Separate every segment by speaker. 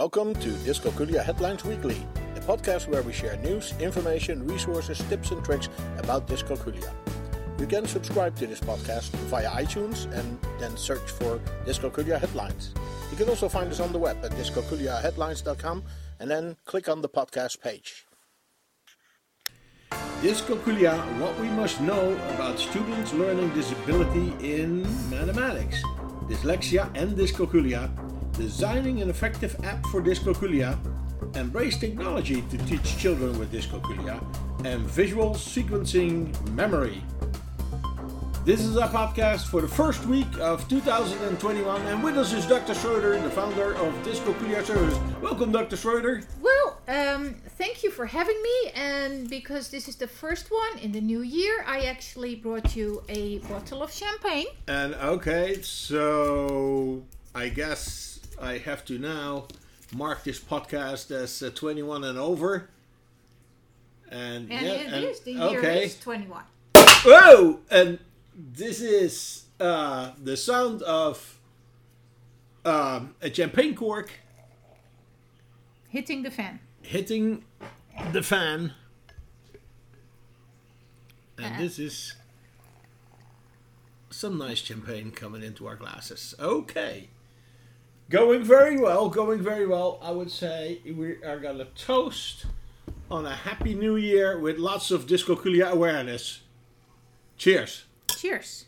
Speaker 1: Welcome to Dyscalculia Headlines Weekly, a podcast where we share news, information, resources, tips, and tricks about dyscalculia. You can subscribe to this podcast via iTunes and then search for Dyscalculia Headlines. You can also find us on the web at dyscalculiaheadlines.com and then click on the podcast page. Dyscalculia, what we must know about students' learning disability in mathematics, dyslexia and dyscalculia, designing an effective app for dyscalculia, embrace technology to teach children with dyscalculia, and visual sequencing memory. This is our podcast for the first week of 2021, and with us is Dr. Schroeder, the founder of Dyscalculia Service. Welcome, Dr. Schroeder.
Speaker 2: Well, um, thank you for having me. And because this is the first one in the new year, I actually brought you a bottle of champagne.
Speaker 1: And okay, so I guess I have to now mark this podcast as uh, 21 and over. And,
Speaker 2: And
Speaker 1: yeah,
Speaker 2: it
Speaker 1: and-
Speaker 2: is, the year
Speaker 1: okay.
Speaker 2: is 21.
Speaker 1: Whoa! And this is uh, the sound of um, a champagne cork
Speaker 2: Hitting the fan.
Speaker 1: hitting the fan. And
Speaker 2: Uh.
Speaker 1: this is some nice champagne coming into our glasses. Okay. Going very well, going very well. I would say we are going to toast on a happy new year with lots of dyscalculia awareness. Cheers.
Speaker 2: Cheers.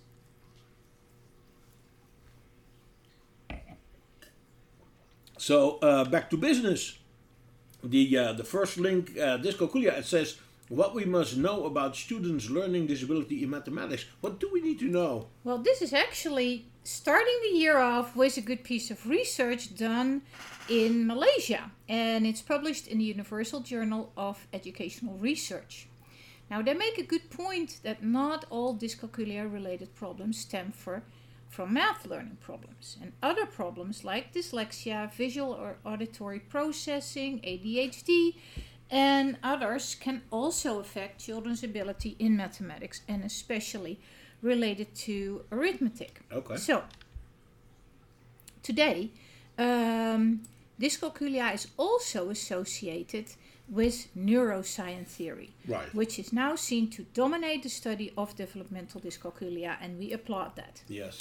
Speaker 1: So uh, back to business. The uh, the first link, uh, dyscalculia, it says what we must know about students' learning disability in mathematics. What do we need to know?
Speaker 2: Well, this is actually starting the year off with a good piece of research done in Malaysia, and it's published in the Universal Journal of Educational Research. Now, they make a good point that not all dyscalculia related problems stem for, from math learning problems, and other problems like dyslexia, visual or auditory processing, ADHD, and others can also affect children's ability in mathematics and especially related to arithmetic.
Speaker 1: Okay.
Speaker 2: So, today, um, dyscalculia is also associated with neuroscience theory,
Speaker 1: Right.
Speaker 2: which is now seen to dominate the study of developmental dyscalculia, and we applaud that.
Speaker 1: Yes.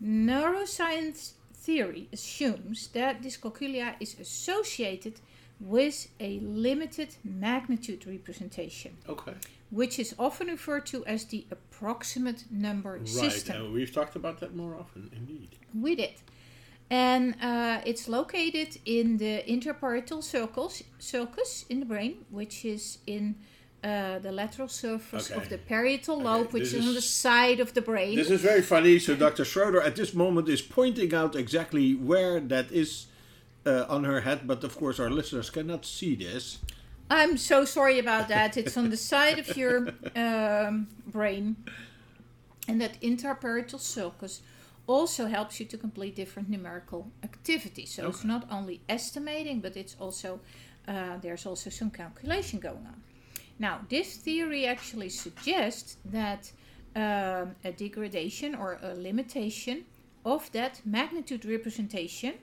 Speaker 2: Neuroscience theory assumes that dyscalculia is associated with a limited magnitude representation,
Speaker 1: Okay.
Speaker 2: which is often referred to as the approximate number
Speaker 1: Right.
Speaker 2: system.
Speaker 1: And we've talked about that more often, indeed.
Speaker 2: We did. And uh, it's located in the interparietal circles, sulcus in the brain, which is in uh, the lateral surface
Speaker 1: Okay.
Speaker 2: of the parietal
Speaker 1: Okay,
Speaker 2: lobe, which
Speaker 1: this
Speaker 2: is, on the side of the brain.
Speaker 1: This is very funny. So Dr. Schroeder at this moment is pointing out exactly where that is uh, on her head, but of course our listeners cannot see this.
Speaker 2: I'm so sorry about that. It's on the side of your um, brain. And that interparietal sulcus also helps you to complete different numerical activities. So it's not only estimating, but it's also uh, there's also some calculation going on. Now, this theory actually suggests that um, a degradation or a limitation of that magnitude representation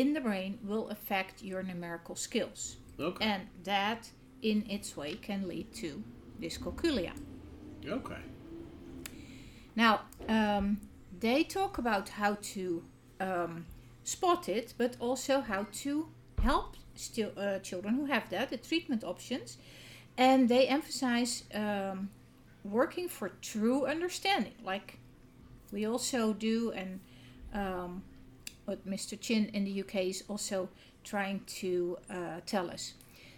Speaker 2: in the brain will affect your numerical skills.
Speaker 1: Okay.
Speaker 2: And that, in its way, can lead to dyscalculia.
Speaker 1: Okay.
Speaker 2: Now, um, they talk about how to um, spot it, but also how to help stu- uh, children who have that, the treatment options. And they emphasize um, working for true understanding, like we also do, and um, what Mr. Chinn in the UK is also trying to uh, tell us.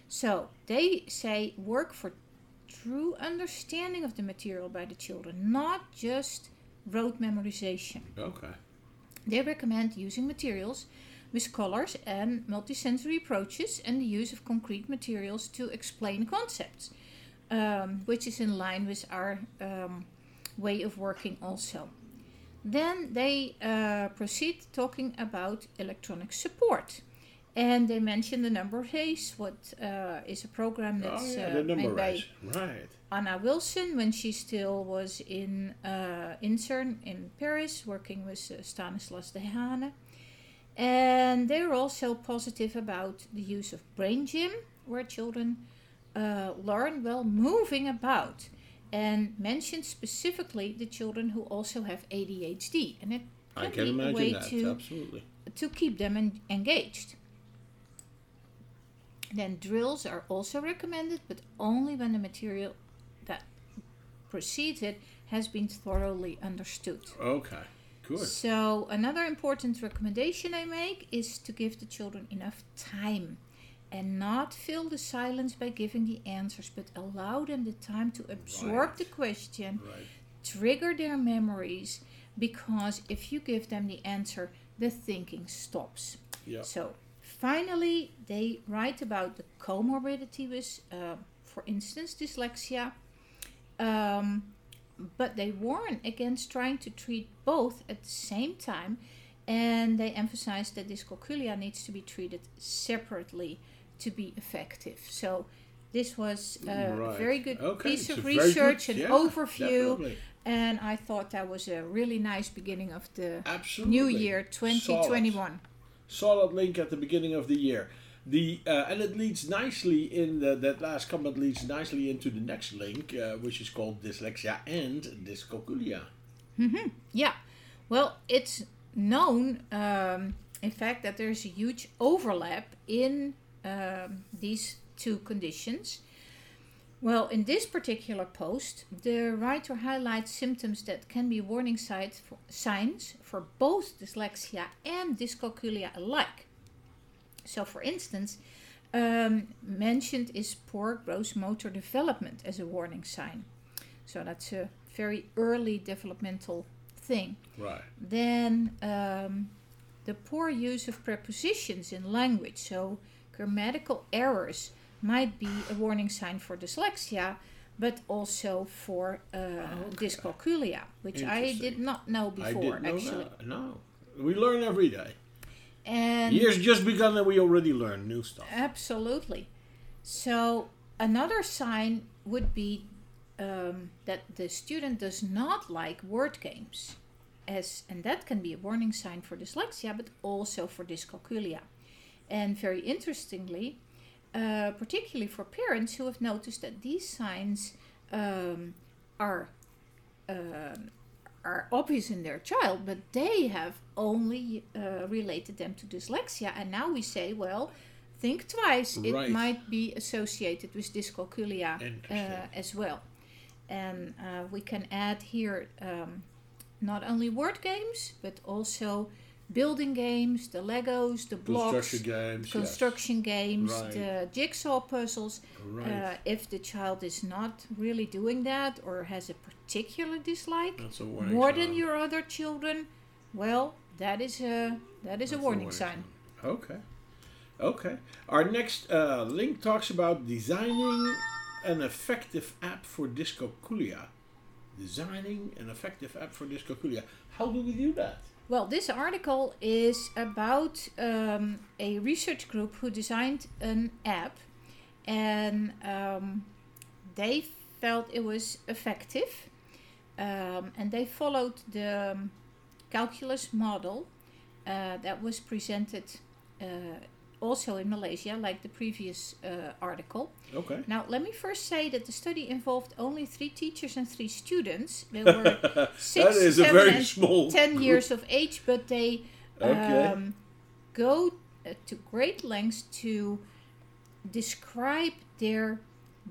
Speaker 2: So they say work for true understanding of the material by the children, not just rote memorization.
Speaker 1: Okay.
Speaker 2: They recommend using materials with colors and multisensory approaches and the use of concrete materials to explain concepts, um, which is in line with our um, way of working also. Then they uh, proceed talking about electronic support. And they mention the number race, what uh, is a program
Speaker 1: Oh
Speaker 2: that's
Speaker 1: yeah,
Speaker 2: uh,
Speaker 1: the number
Speaker 2: made by.
Speaker 1: Right.
Speaker 2: Anna Wilson when she still was in uh, intern in Paris working with uh, Stanislas Dehaene. And they're also positive about the use of brain gym, where children uh, learn while moving about, and mentioned specifically the children who also have ADHD. And it can be a way
Speaker 1: that.
Speaker 2: to
Speaker 1: Absolutely.
Speaker 2: to keep them en- engaged. Then drills are also recommended, but only when the material that precedes it has been thoroughly understood.
Speaker 1: Okay. Good.
Speaker 2: So, another important recommendation I make is to give the children enough time and not fill the silence by giving the answers, but allow them the time to absorb
Speaker 1: Right.
Speaker 2: the question
Speaker 1: Right.
Speaker 2: trigger their memories because if you give them the answer, the thinking stops.
Speaker 1: Yeah.
Speaker 2: So finally, they write about the comorbidity with, uh, for instance, dyslexia. Um, but they warn against trying to treat both at the same time, and they emphasize that dyscalculia needs to be treated separately to be effective. So. This was a
Speaker 1: Right.
Speaker 2: very good
Speaker 1: Okay,
Speaker 2: piece
Speaker 1: it's
Speaker 2: of research
Speaker 1: good-
Speaker 2: and
Speaker 1: yeah,
Speaker 2: overview,
Speaker 1: definitely.
Speaker 2: and I thought that was a really nice beginning of the
Speaker 1: Absolutely.
Speaker 2: new year 2021.
Speaker 1: solid link at the beginning of the year. The uh, and it leads nicely in the, that last comment leads nicely into the next link, uh, which is called dyslexia and dyscalculia.
Speaker 2: Yeah, well, it's known, um, in fact, that there's a huge overlap in um, these two conditions. Well, in this particular post, the writer highlights symptoms that can be warning signs for, signs for both dyslexia and dyscalculia alike. So, for instance, um, mentioned is poor gross motor development as a warning sign. So, that's a very early developmental thing.
Speaker 1: Right.
Speaker 2: Then um, the poor use of prepositions in language, so grammatical errors, might be a warning sign for dyslexia, but also for uh, dyscalculia, which I did not know before
Speaker 1: know
Speaker 2: actually.
Speaker 1: that. No. We learn every day.
Speaker 2: And
Speaker 1: Year's just begun that we already learn new stuff.
Speaker 2: Absolutely. So another sign would be um, that the student does not like word games, as and that can be a warning sign for dyslexia, but also for dyscalculia. And very interestingly, uh, particularly for parents who have noticed that these signs um, are um, are obvious in their child, but they have only uh, related them to dyslexia. And now we say, well, think twice.
Speaker 1: Right.
Speaker 2: It might be associated with dyscalculia uh, as well. And uh, we can add here um, not only word games, but also building games, the Legos, the blocks,
Speaker 1: Construction games. yes.
Speaker 2: construction games,
Speaker 1: Right.
Speaker 2: the jigsaw puzzles.
Speaker 1: Right.
Speaker 2: Uh, if the child is not really doing that or has a particular dislike
Speaker 1: a
Speaker 2: more
Speaker 1: sign.
Speaker 2: than your other children, well, that is a that is
Speaker 1: That's
Speaker 2: a warning sign.
Speaker 1: Okay. Okay. Our next uh, link talks about designing an effective app for dyscalculia. Designing an effective app for dyscalculia. How do we do that?
Speaker 2: Well, this article is about um, a research group who designed an app, and um, they felt it was effective, um, and they followed the calculus model uh, that was presented uh, also in Malaysia, like the previous uh, article.
Speaker 1: Okay.
Speaker 2: Now, let me first say that the study involved only three teachers and three students. They were six,
Speaker 1: that is a
Speaker 2: seven,
Speaker 1: very
Speaker 2: and
Speaker 1: small.
Speaker 2: 10
Speaker 1: group.
Speaker 2: years of age, but they
Speaker 1: Okay.
Speaker 2: um, go uh, to great lengths to describe their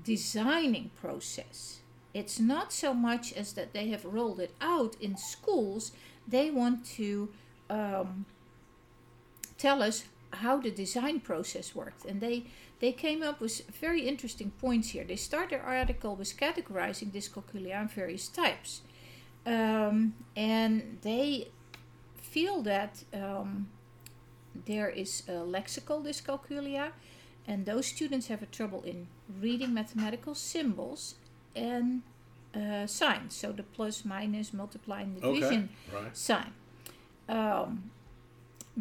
Speaker 2: designing process. It's not so much as that they have rolled it out in schools, they want to um, tell us how the design process worked. And they, they came up with very interesting points here. They start their article with categorizing dyscalculia in various types. Um, and they feel that um, there is a lexical dyscalculia, and those students have a trouble in reading mathematical symbols and uh, signs, so the plus, minus, multiply, and
Speaker 1: Okay.
Speaker 2: division
Speaker 1: Right.
Speaker 2: sign. Um,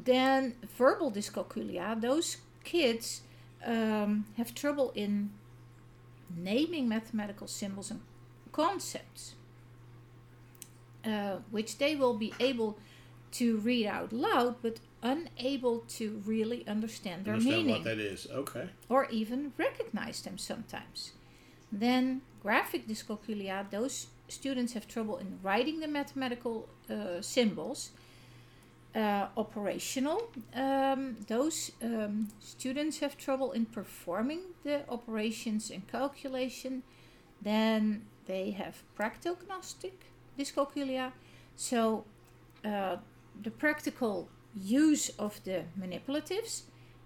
Speaker 2: then verbal dyscalculia, those kids um, have trouble in naming mathematical symbols and concepts, uh, which they will be able to read out loud, but unable to really understand their meaning.
Speaker 1: Understand
Speaker 2: meaning
Speaker 1: what that is. Okay.
Speaker 2: or even recognize them sometimes. Then graphic dyscalculia, those students have trouble in writing the mathematical uh, symbols. Uh, operational, um, those um, students have trouble in performing the operations and calculation. Then they have practognostic dyscalculia. So uh, the practical use of the manipulatives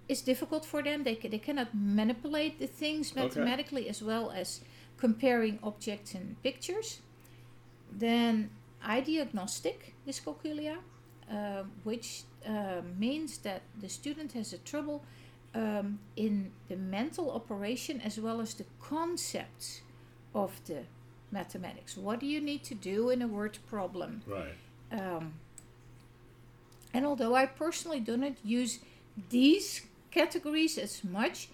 Speaker 2: is difficult for them. They, they cannot manipulate the things
Speaker 1: Okay.
Speaker 2: mathematically as well as comparing objects and pictures. Then ideognostic dyscalculia, uh, which uh, means that the student has a trouble um, in the mental operation as well as the concepts of the mathematics. What do you need to do in a word problem?
Speaker 1: Right.
Speaker 2: Um, and although I personally do not use these categories as much,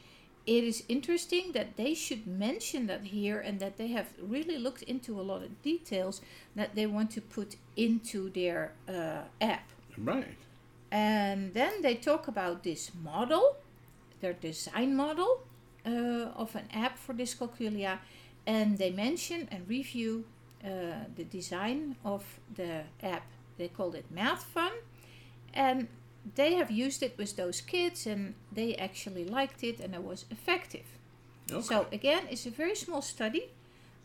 Speaker 2: it is interesting that they should mention that here and that they have really looked into a lot of details that they want to put into their uh, app.
Speaker 1: Right.
Speaker 2: And then they talk about this model, their design model uh, of an app for dyscalculia, and they mention and review uh, the design of the app. They called it Math Fun, and they have used it with those kids, and they actually liked it, and it was effective.
Speaker 1: Okay.
Speaker 2: So again, it's a very small study,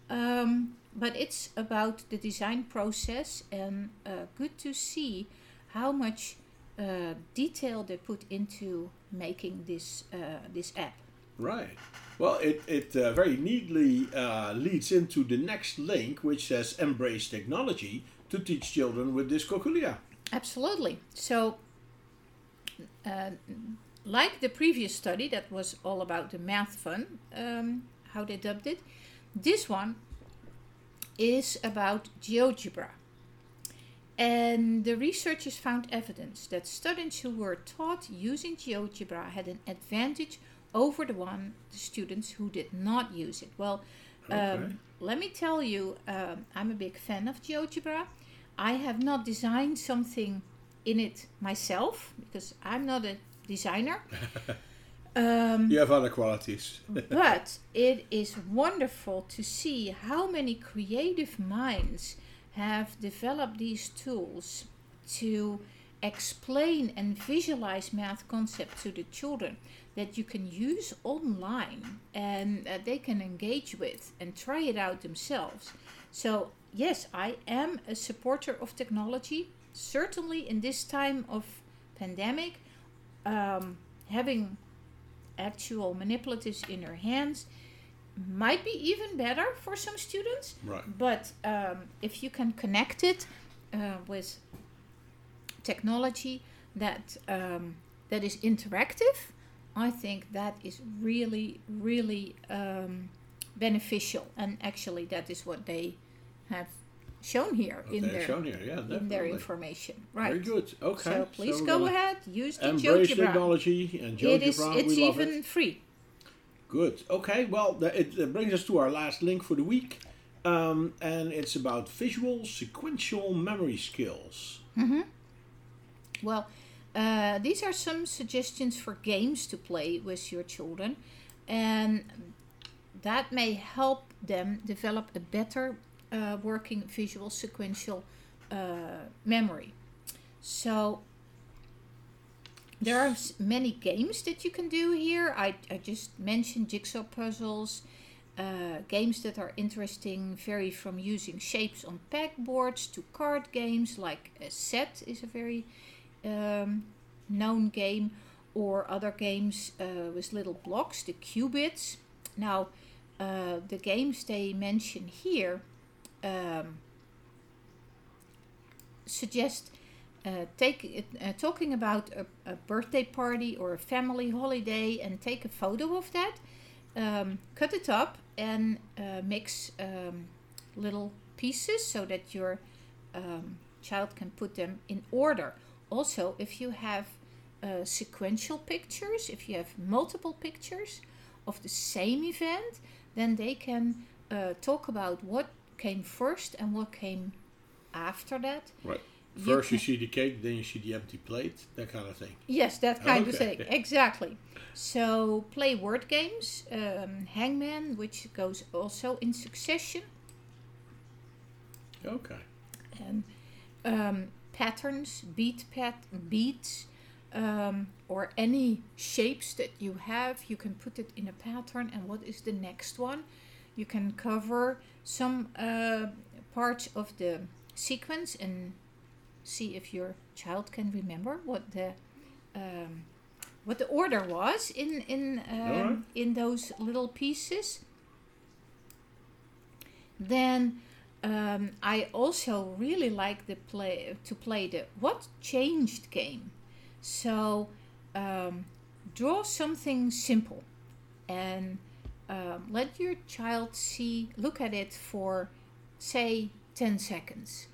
Speaker 2: um, but it's about the design process, and uh, good to see how much uh, detail they put into making this uh, this app.
Speaker 1: Right. Well, it, it uh, very neatly uh, leads into the next link, which says embrace technology to teach children with dyscalculia.
Speaker 2: Absolutely. So, uh, like the previous study that was all about the math fun, um, how they dubbed it, this one is about GeoGebra. And the researchers found evidence that students who were taught using GeoGebra had an advantage over the one the students who did not use it. Well,
Speaker 1: Okay.
Speaker 2: um, let me tell you, um, I'm a big fan of GeoGebra. I have not designed something in it myself because I'm not a designer. um,
Speaker 1: You have other qualities.
Speaker 2: but it is wonderful to see how many creative minds have developed these tools to explain and visualize math concepts to the children that you can use online and uh, they can engage with and try it out themselves. So, yes, I am a supporter of technology. Certainly, in this time of pandemic, um, having actual manipulatives in your hands might be even better for some students.
Speaker 1: Right.
Speaker 2: But um, if you can connect it uh, with technology that um, that is interactive, I think that is really, really um, beneficial. And actually, that is what they have shown here in their
Speaker 1: shown here, yeah,
Speaker 2: in their information. Right.
Speaker 1: Very good. Okay.
Speaker 2: So please
Speaker 1: we're
Speaker 2: go ahead, use the
Speaker 1: Embrace
Speaker 2: GeoGebra.
Speaker 1: technology and
Speaker 2: It is.
Speaker 1: GeoGebra.
Speaker 2: It's even
Speaker 1: it.
Speaker 2: free.
Speaker 1: Good. Okay. Well, it, brings us to our last link for the week, um, and it's about visual sequential memory skills.
Speaker 2: Well, uh, these are some suggestions for games to play with your children, and that may help them develop a better uh, working visual sequential uh, memory. So, there are many games that you can do here. I, I just mentioned jigsaw puzzles. Uh, games that are interesting vary from using shapes on pegboards to card games like a set is a very um, known game or other games uh, with little blocks the qubits now uh, the games they mention here um, suggest uh, take uh, talking about a, a birthday party or a family holiday and take a photo of that um, cut it up and uh, mix um, little pieces so that your um, child can put them in order. Also if you have uh, sequential pictures if you have multiple pictures of the same event then they can uh, talk about what came first and what came after that
Speaker 1: Right. First you
Speaker 2: can-
Speaker 1: see the cake, then you see the empty plate, that kind of thing.
Speaker 2: Yes, that kind of thing. Exactly. So play word games, um, Hangman, which goes also in succession,
Speaker 1: Okay.
Speaker 2: and um, patterns, beat pat beats, um, or any shapes that you have. You can put it in a pattern, and what is the next one? You can cover some uh, parts of the sequence and see if your child can remember what the um, what the order was in in um,
Speaker 1: Alright.
Speaker 2: in those little pieces. Then um, I also really like the play to play the what changed game. So um, draw something simple and um, let your child see look at it for say 10 seconds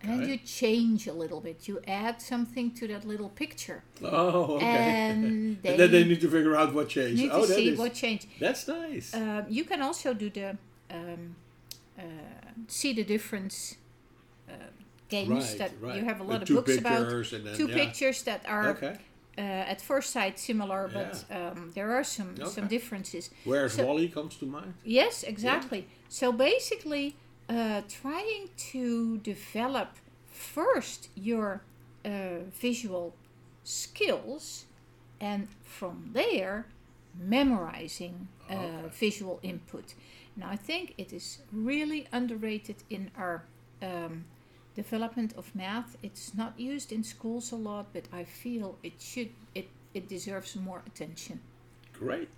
Speaker 2: and you change a little bit you add something to that little picture
Speaker 1: Oh, okay.
Speaker 2: and they,
Speaker 1: And then they need to figure out what changed.
Speaker 2: need
Speaker 1: oh,
Speaker 2: to see
Speaker 1: is-
Speaker 2: what changed
Speaker 1: that's nice.
Speaker 2: um, you can also do the um, uh, see the difference uh, games
Speaker 1: right,
Speaker 2: that
Speaker 1: right.
Speaker 2: you have a lot of
Speaker 1: two
Speaker 2: books about
Speaker 1: then,
Speaker 2: two
Speaker 1: yeah.
Speaker 2: pictures that are
Speaker 1: Okay.
Speaker 2: Uh, at first sight similar but um, there are some some differences.
Speaker 1: Where's
Speaker 2: So-
Speaker 1: Wally comes to mind.
Speaker 2: yes exactly. So basically uh, trying to develop first your uh, visual skills and from there memorizing uh,
Speaker 1: Okay.
Speaker 2: visual input. Now i think it is really underrated in our um, development of math it's not used in schools a lot but i feel it should it it deserves more attention
Speaker 1: Great.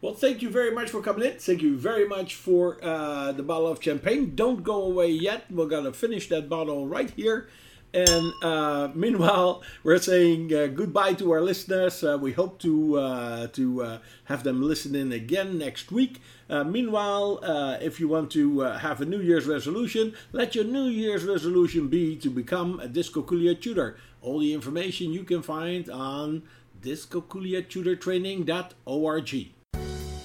Speaker 1: Well, thank you very much for coming in. Thank you very much for uh, the bottle of champagne. Don't go away yet. We're to finish that bottle right here. And uh, meanwhile, we're saying uh, goodbye to our listeners. Uh, we hope to uh, to uh, have them listen in again next week. Uh, meanwhile, if you want to have a New Year's resolution, let your New Year's resolution be to become a Dyscalculia tutor. All the information you can find on dyscalculiatutortraining.org.